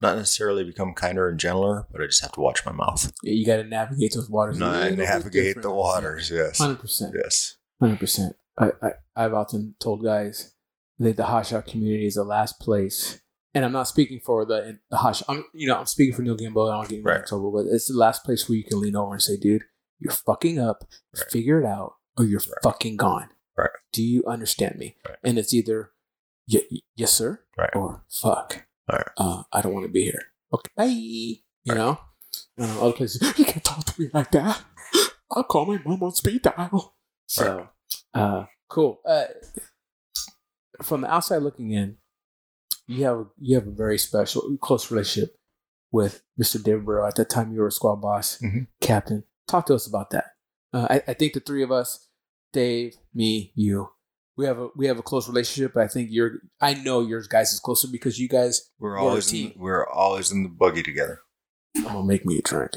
not necessarily become kinder and gentler, but I just have to watch my mouth. Yeah, you got to navigate those waters. No, I navigate the waters. Yes, Hundred percent. yes, Hundred percent. I, I I've often told guys that the hotshot community is the last place, and I'm not speaking for the the hotshot. I'm you know I'm speaking for Neil Gamboa. I don't get right. trouble, but it's the last place where you can lean over and say, "Dude, you're fucking up. Right. Figure it out, or you're Right. fucking gone." Right. Do you understand me? Right. And it's either yes, sir, Right. or fuck. Right. Uh, I don't want to be here. Okay, bye. You know. Uh, other places, you can't talk to me like that. I'll call my mom on speed dial. So, uh, cool. Uh, from the outside looking in, you have you have a very special, close relationship with Mr. Burrow. At that time, you were a squad boss, Mhm. captain. Talk to us about that. Uh, I, I think the three of us, Dave, me, you, we have a we have a close relationship. I think you're. I know yours guys is closer because you guys. we're We're always in, we're always in the buggy together. I'm gonna make me a drink.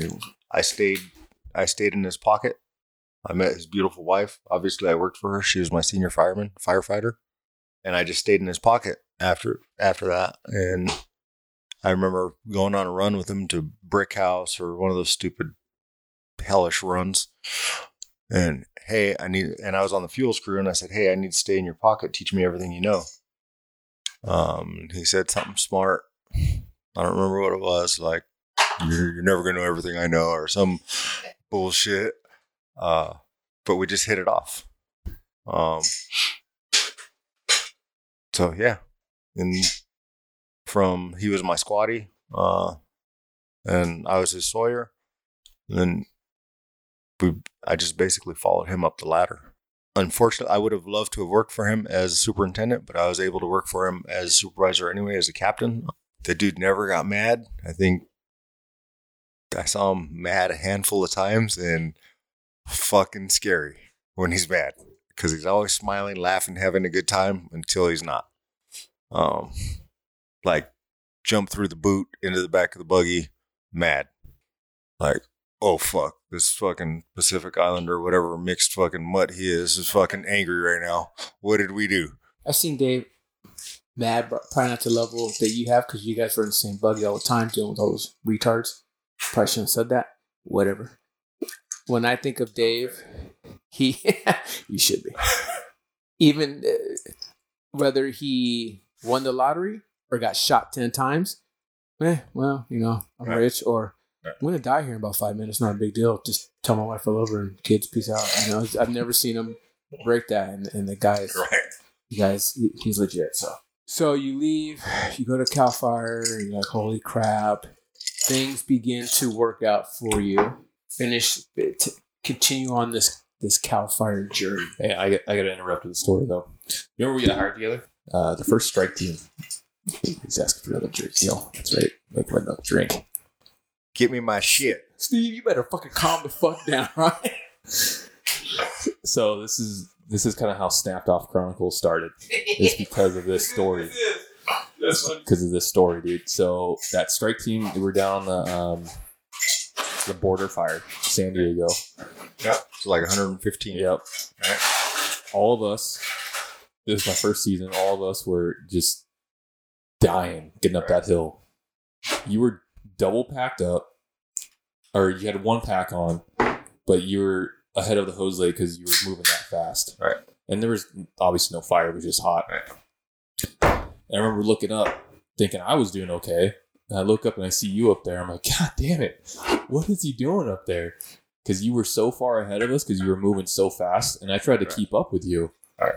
I stayed I stayed in his pocket. I met his beautiful wife. Obviously I worked for her. She was my senior fireman, firefighter. And I just stayed in his pocket after after that. And I remember going on a run with him to Brick House or one of those stupid hellish runs. And hey, I need, and I was on the fuels crew, and I said, hey, I need to stay in your pocket. Teach me everything you know. Um, he said something smart. I don't remember what it was. Like, you're, you're never gonna know everything I know, or some bullshit. Uh, but we just hit it off. Um, so yeah, and from he was my squatty, uh, and I was his sawyer. And then we, I just basically followed him up the ladder. Unfortunately, I would have loved to have worked for him as superintendent, but I was able to work for him as supervisor anyway, as a captain. The dude never got mad. I think I saw him mad a handful of times and fucking scary when he's mad because he's always smiling, laughing, having a good time until he's not. Um, like jump through the boot into the back of the buggy, mad. Like, oh fuck, this fucking Pacific Islander, whatever mixed fucking mutt he is, is fucking angry right now. What did we do? I've seen Dave mad, but probably not to the level that you have because you guys were in the same buggy all the time dealing with all those retards. Probably shouldn't have said that. Whatever. When I think of Dave, he, you should be. Even uh, whether he won the lottery or got shot 10 times, eh, well, you know, I'm Right. rich or. I'm to die here in about five minutes. Not a big deal. Just tell my wife I love her and kids, peace out. You know, I've never seen him break that. And, and the guy is, Right. you guys, he's legit. So, so you leave, you go to Cal Fire, and you're like, holy crap. Things begin to work out for you. Finish, t- continue on this this Cal Fire journey. Hey, I, got- I got to interrupt the story though. You remember we got hired together? Uh, the first strike team. He's asking for another drink. Yo, that's right. Make him another drink. Get me my shit. Steve, you better fucking calm the fuck down, right? So this is this is kind of how Snapped Off Chronicles started. It's because of this story. Because of this story, dude. So that strike team, we were down the um, the border fire, San Diego. Yep. It's like 115. Yep. Right. All of us. This was my first season. All of us were just dying getting up that hill. You were double packed up, or you had one pack on, but you were ahead of the hose lay because you were moving that fast. Right. And there was obviously no fire; it was just hot. Right. And I remember looking up, thinking I was doing okay. And I look up and I see you up there. I'm like, God damn it! What is he doing up there? Because you were so far ahead of us because you were moving so fast, and I tried to Right. keep up with you. Right.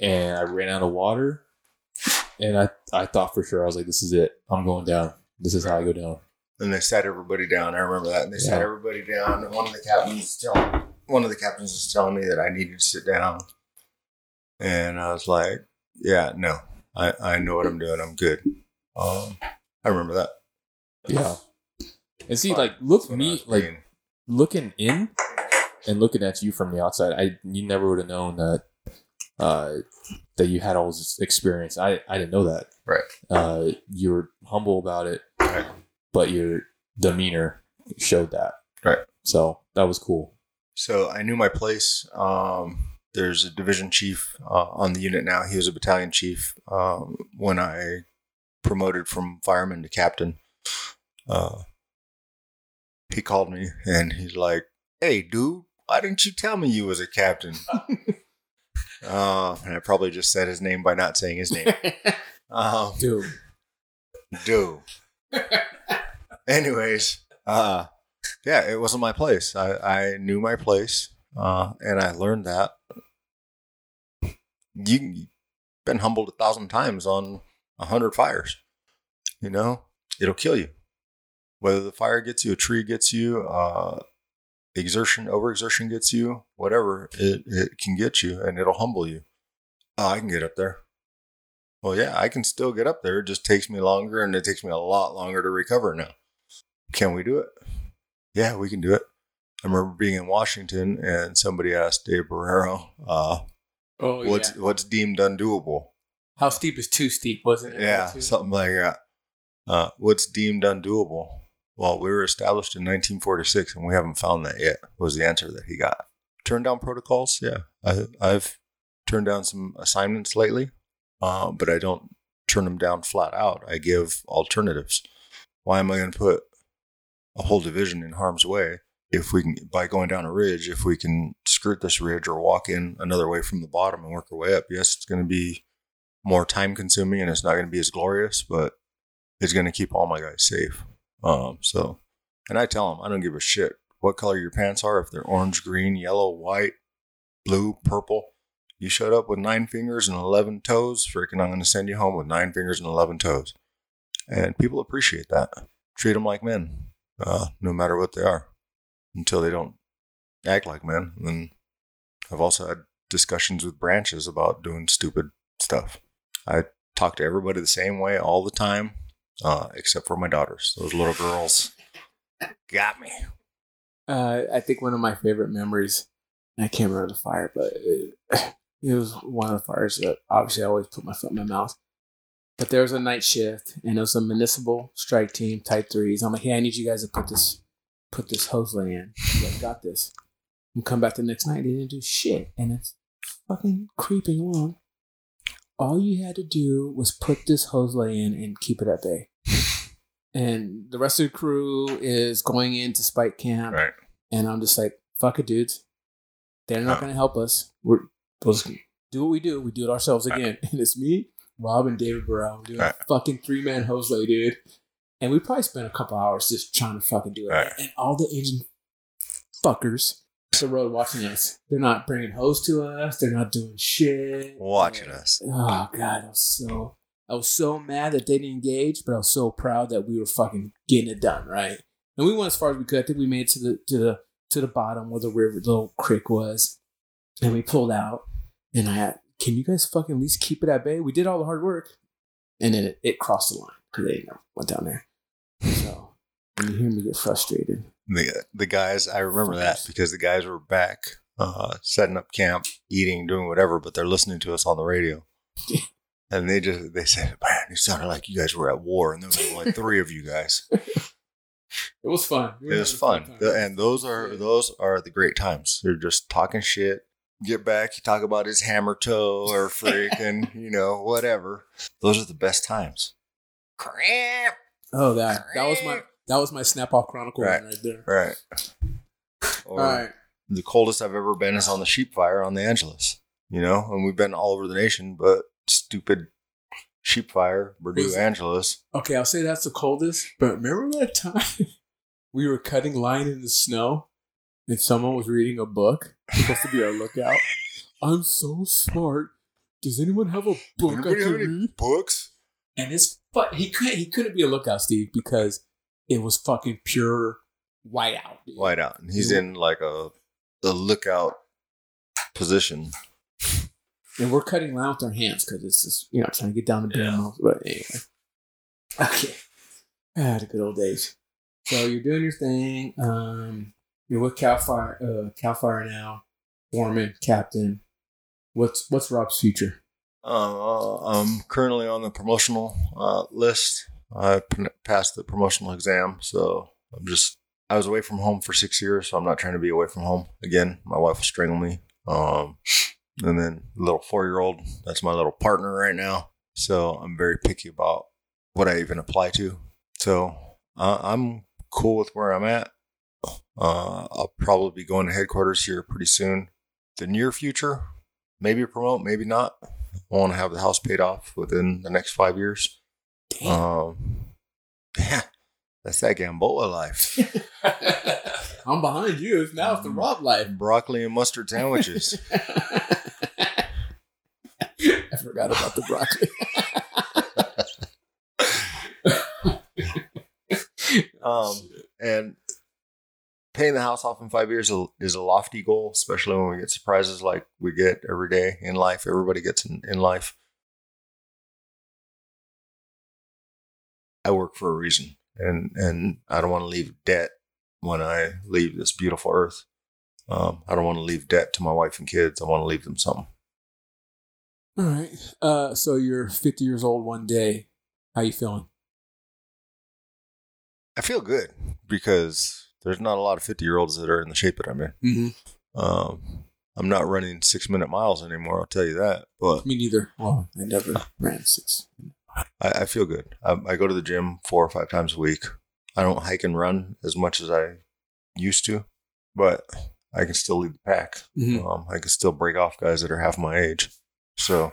And I ran out of water, and I I thought for sure I was like, this is it. I'm going down. This is how I go down. And they sat everybody down. I remember that. And they sat everybody down. And one of the captains was telling one of the captains was telling me that I needed to sit down. And I was like, Yeah, no. I, I know what I'm doing. I'm good. Um I remember that. Yeah. And see, like, look That's what I me like looking in and looking at you from the outside. I you never would have known that uh, that you had all this experience. I I didn't know that. Right. Uh, you were humble about it, Right. but your demeanor showed that. Right. So that was cool. So I knew my place. Um, there's a division chief uh, on the unit now. He was a battalion chief um, when I promoted from fireman to captain. Uh, he called me and he's like, "Hey, dude, why didn't you tell me you was a captain?" uh, and I probably just said his name by not saying his name. Um, Dude. do. Anyways, uh, yeah, it wasn't my place. I, I knew my place, uh, and I learned that you you've been humbled a thousand times on a hundred fires. You know, it'll kill you. Whether the fire gets you, a tree gets you, uh, exertion, overexertion gets you, whatever, it, it can get you and it'll humble you. Oh, I can get up there. Well, yeah, I can still get up there. It just takes me longer and it takes me a lot longer to recover now. Can we do it? Yeah, we can do it. I remember being in Washington and somebody asked Dave Barrero, uh, Oh, what's yeah. what's deemed undoable? How steep is too steep, wasn't it? Yeah, something like that. Uh, what's deemed undoable? Well, we were established in 1946 and we haven't found that yet, was the answer that he got. Turn down protocols? Yeah. I, I've turned down some assignments lately, uh, but I don't turn them down flat out. I give alternatives. Why am I going to put a whole division in harm's way if we can, by going down a ridge, if we can skirt this ridge or walk in another way from the bottom and work our way up? Yes, it's going to be more time consuming and it's not going to be as glorious, but it's going to keep all my guys safe. Um, so, and I tell them, I don't give a shit what color your pants are, if they're orange, green, yellow, white, blue, purple. You showed up with nine fingers and 11 toes, freaking, I'm going to send you home with nine fingers and 11 toes. And people appreciate that. Treat them like men, uh, no matter what they are, until they don't act like men. And I've also had discussions with branches about doing stupid stuff. I talk to everybody the same way all the time, uh, except for my daughters. Those little girls got me. Uh, I think one of my favorite memories, I can't remember the fire, but it, it was one of the fires that obviously I always put my foot in my mouth. But there was a night shift, and it was a municipal strike team, type threes. I'm like, hey, I need you guys to put this, put this hose lay in. Guys got this. And come back the next night, they didn't do shit, and it's fucking creeping along. All you had to do was put this hose lay in and keep it at bay. And the rest of the crew is going into spike camp. Right. And I'm just like, fuck it, dudes. They're not going to help us. We're we'll do what we do. We do it ourselves Right. again. And it's me, Rob, and David Burrow doing Right. a fucking three man hose lay, dude. And we probably spent a couple hours just trying to fucking do it. Right. And all the engine fuckers the road watching us. They're not bringing hose to us. They're not doing shit. Watching us. Oh god, I was so I was so mad that they didn't engage, but I was so proud that we were fucking getting it done, right? And we went as far as we could. I think we made it to the to the to the bottom where the river little creek was. And we pulled out and I had, can you guys fucking at least keep it at bay? We did all the hard work. And then it, it crossed the line because they never went down there. So when you hear me get frustrated. The, the guys, I remember that because the guys were back uh, setting up camp, eating, doing whatever, but they're listening to us on the radio. and they just, they said, man, you sounded like you guys were at war. And there was like three of you guys. It was fun. It was fun. The- and those are, those are the great times. They're just talking shit. Get back, you talk about his hammer toe or freaking, you know, whatever. Those are the best times. Cramp. Oh that that was my that was my snap off chronicle Right. right there. Right. Or All right. the coldest I've ever been is on the sheep fire on the Angeles. You know, and we've been all over the nation, but stupid sheep fire, Purdue Angeles. Okay, I'll say that's the coldest. But remember that time we were cutting line in the snow and someone was reading a book? Supposed to be our lookout. I'm so smart. Does anyone have a book I can read? books? And it's but he couldn't he couldn't be a lookout, Steve, because it was fucking pure whiteout. dude. White out. And he's You- in like a the lookout position. And we're cutting line with our hands because it's just you know trying to get down the demo. But anyway, okay. Ah, the good old days. So you're doing your thing. Um, you're with Cal Fire, uh, Cal Fire now, foreman, captain. What's what's Rob's future? Uh, I'm currently on the promotional uh, list. I passed the promotional exam, so I'm just. I was away from home for six years, so I'm not trying to be away from home again. My wife will strangle me. Um, and then little four year old, that's my little partner right now. So I'm very picky about what I even apply to. So uh, I'm cool with where I'm at. Uh, I'll probably be going to headquarters here pretty soon. The near future, maybe promote, maybe not. I want to have the house paid off within the next five years. Damn. Um, yeah, that's that Gamboa life. I'm behind you. It's now it's the Rob life. Broccoli and mustard sandwiches. I forgot about the broccoli. Um, and paying the house off in five years is a lofty goal, especially when we get surprises like we get every day in life. Everybody gets in, in life. I work for a reason, and and I don't want to leave debt when I leave this beautiful earth. Um, I don't want to leave debt to my wife and kids. I want to leave them something. All right. Uh, so you're 50 years old one day. How you feeling? I feel good because there's not a lot of 50 year olds that are in the shape that I'm in. Mm-hmm. Um, I'm not running six minute miles anymore. I'll tell you that. But Me neither. Well, I never ran six. I, I feel good. I, I go to the gym four or five times a week. I don't hike and run as much as I used to, but I can still lead the pack. Mhm. Um, I can still break off guys that are half my age. So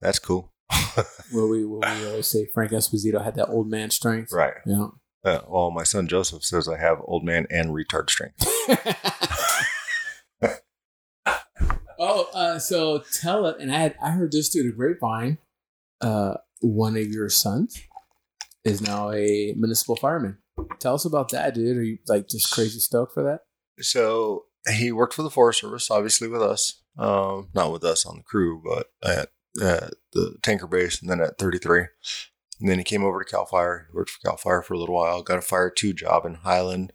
that's cool. Well, we, what we always say Frank Esposito had that old man strength. right. Yeah. Uh, well, my son Joseph says I have old man and retard strength. oh, uh, so tell it, and I had I heard this through the grapevine. Uh, one of your sons is now a municipal fireman. Tell us about that, dude. Are you like just crazy stoked for that? So he worked for the Forest Service, obviously with us. Um, not with us on the crew, but at, at the tanker base, and then at 33. And then he came over to Cal Fire. He worked for Cal Fire for a little while. Got a fire two job in Highland,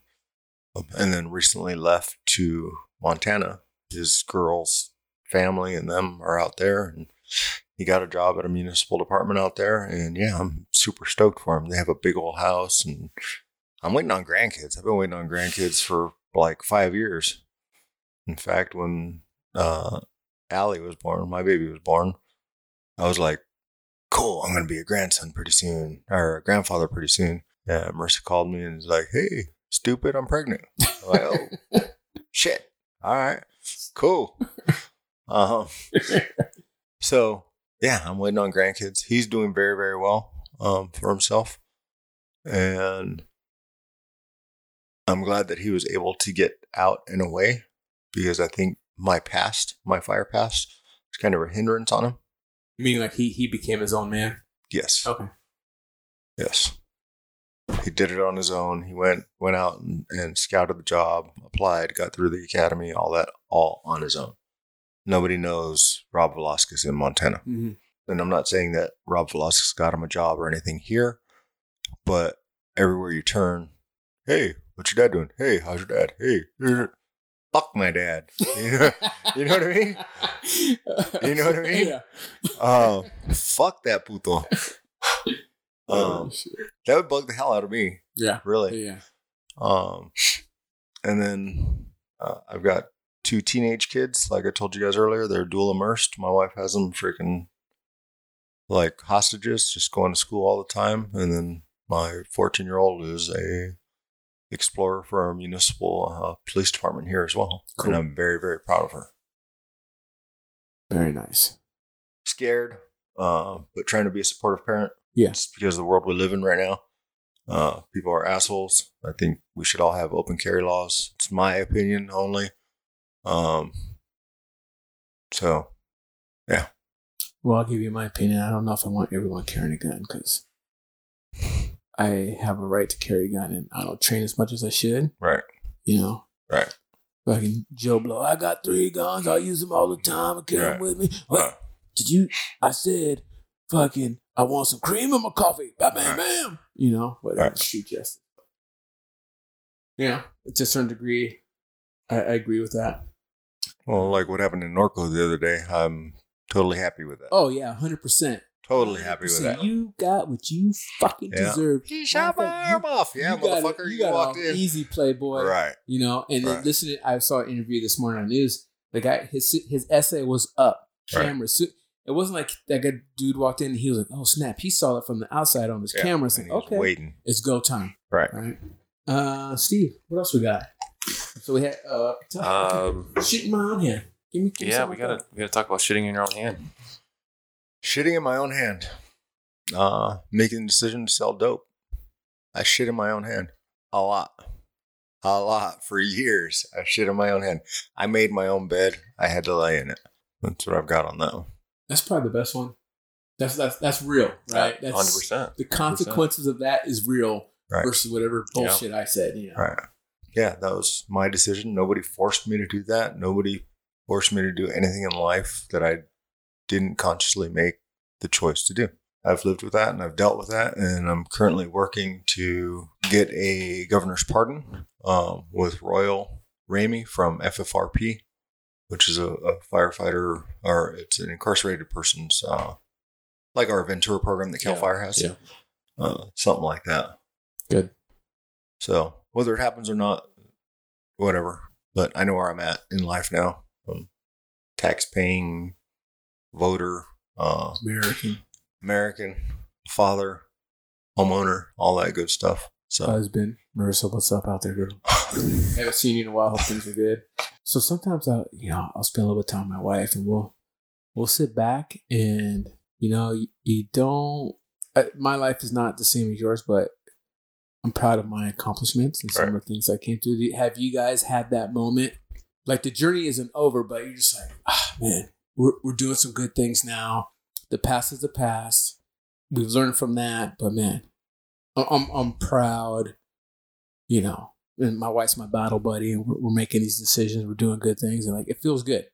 um, and then recently left to Montana. His girl's family and them are out there, and he got a job at a municipal department out there. And yeah, I'm super stoked for him. They have a big old house, and I'm waiting on grandkids. I've been waiting on grandkids for like five years. In fact, when uh, Allie was born, my baby was born, I was like, cool, I'm going to be a grandson pretty soon, or a grandfather pretty soon. Yeah, Marissa called me and was like, hey, stupid, I'm pregnant. I'm like, oh, shit. All right, cool. Um, so, yeah, I'm waiting on grandkids. He's doing very, very well um, for himself. And I'm glad that he was able to get out and away because I think my past, my fire past, is kind of a hindrance on him. Meaning, like he he became his own man. Yes. Okay. Yes. He did it on his own. He went went out and, and scouted the job, applied, got through the academy, all that, all on his own. Nobody knows Rob Velasquez in Montana. Mm-hmm. And I'm not saying that Rob Velasquez got him a job or anything here, but everywhere you turn, hey, what's your dad doing? Hey, how's your dad? Hey, fuck my dad. You know, you know what I mean? You know what I mean? Yeah. Um, fuck that puto. Oh, Um, shit. that would bug the hell out of me, yeah. really. Yeah. Um, and then uh, I've got two teenage kids. Like I told you guys earlier, they're dual immersed. My wife has them freaking like hostages, just going to school all the time. And then my 14 year old is a explorer for our municipal uh, police department here as well. Cool. And I'm very, very proud of her. Very nice. Scared, uh, but trying to be a supportive parent. Yeah. Because of the world we live in right now. Uh, people are assholes. I think we should all have open carry laws. It's my opinion only. Um, so yeah. Well, I'll give you my opinion. I don't know if I want everyone carrying a gun because I have a right to carry a gun and I don't train as much as I should. right, You know, right, fucking Joe Blow. I got three guns. I use them all the time. I carry Right. them with me. What? Uh, Did you? I said, fucking. I want some cream in my coffee. Bam, bam, Right. bam. You know, but Right. right. street justice. Yeah, to a certain degree, I, I agree with that. well, like what happened in Norco the other day. I'm totally happy with that. Oh yeah, hundred percent. totally happy with that. You got what you fucking Yeah. deserve. He shot my Matter fact, arm off. Yeah, you got motherfucker. a- You, got walked in. Easy playboy. Right. You know, and then Right. listen, I saw an interview this morning on news. The guy, his his essay was up. Right. Camera. So it wasn't like that guy dude walked in and he was like, "Oh snap!" He saw it from the outside on his Yeah, camera. It's and like, okay, waiting. it's go time. Right. Right. Uh, Steve, what else we got? So we had uh, t- Um, shit in my own hand. Give me, give yeah, we gotta we gotta talk about shitting in your own hand. Shitting in my own hand. Uh, making the decision to sell dope. I shit in my own hand. A lot. A lot. For years, I shit in my own hand. I made my own bed. I had to lay in it. That's what I've got on that one. That's probably the best one. That's that's that's real, right? That's Hundred percent. The consequences of that is real Right. versus whatever bullshit I said. You know. Right. Yeah, that was my decision. Nobody forced me to do that. Nobody forced me to do anything in life that I didn't consciously make the choice to do. I've lived with that and I've dealt with that, and I'm currently working to get a governor's pardon um, with Royal Ramey from FFRP, which is a, a firefighter or it's an incarcerated person's, uh, like our Ventura program that Cal Yeah, Fire has, yeah. uh, something like that. Good. So whether it happens or not, whatever. But I know where I'm at in life now. Um, tax paying voter, uh, American. American, father, homeowner, all that good stuff. So Husband, Marissa, what's up out there, girl? Haven't seen you in a while. Hope things are good. So sometimes I, you know, I'll spend a little bit of time with my wife, and we'll we'll sit back, and you know, you, you don't. Uh, my life is not the same as yours, but I'm proud of my accomplishments and some of the things I came through. Have you guys had that moment? Like the journey isn't over, but you're just like, ah, man, we're we're doing some good things now. The past is the past. We've learned from that, but man, I'm I'm proud. You know, and my wife's my battle buddy, and we're, we're making these decisions. We're doing good things, and like it feels good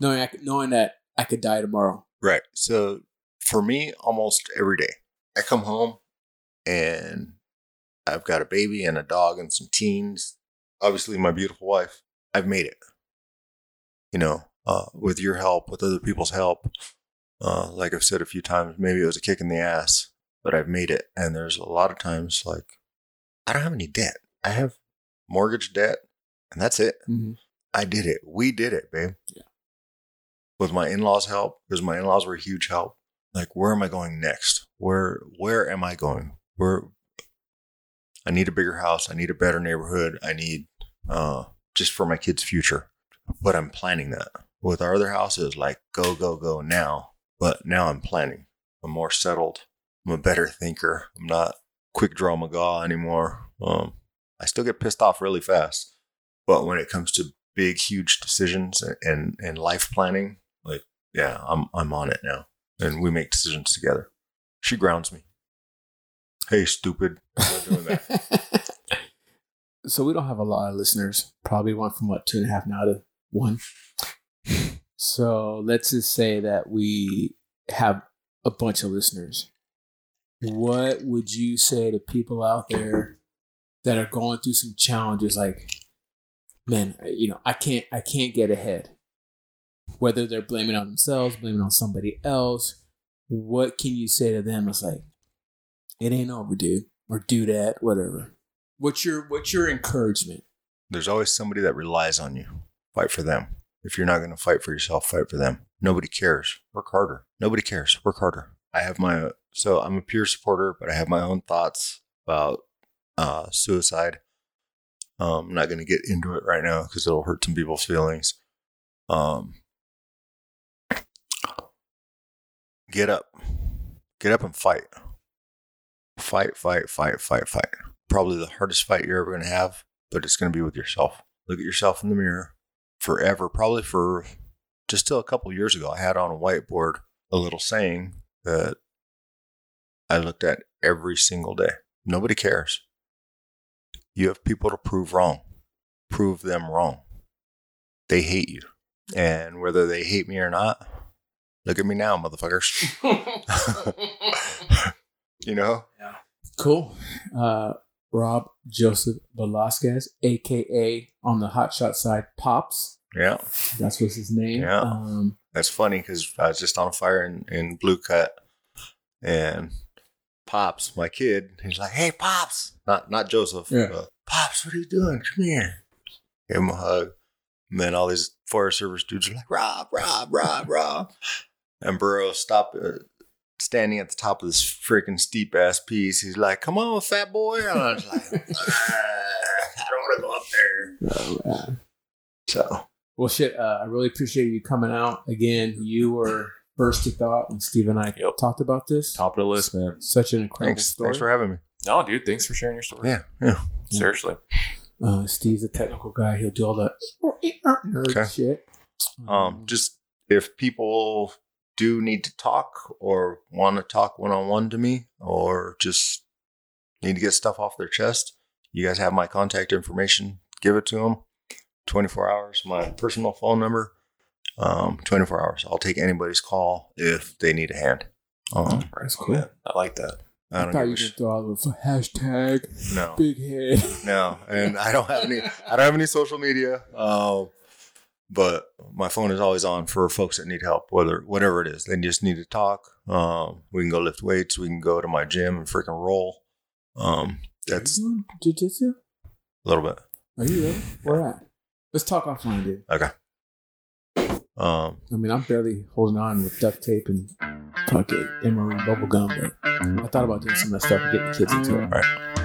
knowing I knowing that I could die tomorrow. Right. So for me, almost every day, I come home and I've got a baby and a dog and some teens. Obviously, my beautiful wife. I've made it. You know, uh, with your help, with other people's help. Uh, like I've said a few times, maybe it was a kick in the ass, but I've made it. And there's a lot of times like I don't have any debt. I have mortgage debt, and that's it. Mm-hmm. I did it. We did it, babe. Yeah. With my in-laws' help, because my in-laws were a huge help. Like, where am I going next? Where where am I going? Where I need a bigger house. I need a better neighborhood. I need uh just for my kids' future. But I'm planning that. With our other houses, like go, go, go now. But now I'm planning. I'm more settled. I'm a better thinker. I'm not quick draw McGraw anymore. Um, I still get pissed off really fast. But when it comes to big, huge decisions and, and life planning, like, yeah, I'm, I'm on it now. And we make decisions together. She grounds me. Hey, stupid. So we don't have a lot of listeners. Probably went from what two and a half now to one. So let's just say that we have a bunch of listeners. What would you say to people out there that are going through some challenges? Like, man, you know, I can't, I can't get ahead. Whether they're blaming on themselves, blaming on somebody else, what can you say to them? It's like, it ain't over, dude, or do that, whatever. What's your what's your encouragement? There's always somebody that relies on you. Fight for them. If you're not going to fight for yourself, fight for them. Nobody cares. Work harder. Nobody cares. Work harder. I have my so I'm a peer supporter, but I have my own thoughts about uh, suicide. Um, I'm not going to get into it right now because it'll hurt some people's feelings. Um, get up, get up and fight. Fight, fight, fight, fight, fight. Probably the hardest fight you're ever going to have, but it's going to be with yourself. Look at yourself in the mirror forever. Probably for just till a couple years ago, I had on a whiteboard a little saying that I looked at every single day. Nobody cares. You have people to prove wrong. Prove them wrong. They hate you. And whether they hate me or not, look at me now, motherfuckers. you know? Yeah. Cool. Uh, Rob Joseph Velasquez, aka on the hotshot side, Pops. Yeah. That's what's his name. Yeah. Um, That's funny because I was just on fire in, in Blue Cut and Pops, my kid, he's like, Hey Pops. Not not Joseph. Yeah. but, Pops, what are you doing? Come here. Give him a hug. And then all these Forest Service dudes are like, Rob, Rob, Rob, Rob. And Burrow stopped uh, standing at the top of this freaking steep ass piece. He's like, Come on, fat boy. And I was like, "Ah, I don't want to go up there. oh. So Well, shit. Uh, I really appreciate you coming out again. You were first to thought when Steve and I Yep. talked about this. Top of the list, man. Such an incredible thanks. story. Thanks for having me. No, dude, thanks for sharing your story. Yeah. Yeah. Seriously. Uh, Steve's a technical guy. He'll do all the nerd Okay. shit. Um, just if people do need to talk or want to talk one on one to me or just need to get stuff off their chest, you guys have my contact information. Give it to them. 24 hours, my personal phone number. Um, 24 hours. I'll take anybody's call if they need a hand. Um, That's cool. Man. I like that. I I, don't thought you a were sh- throw out the hashtag no, big head. no, and I don't have any. I don't have any social media. Uh, but my phone is always on for folks that need help, whether whatever it is. They just need to talk. Um, we can go lift weights. We can go to my gym and freaking roll. Um, that's Are you doing jujitsu? a little bit. Are you ready? Where at? Let's talk offline, dude. Okay. Um, I mean, I'm barely holding on with duct tape and fuck it, Emery bubblegum. But I thought about doing some of that stuff and getting the kids into it. Right.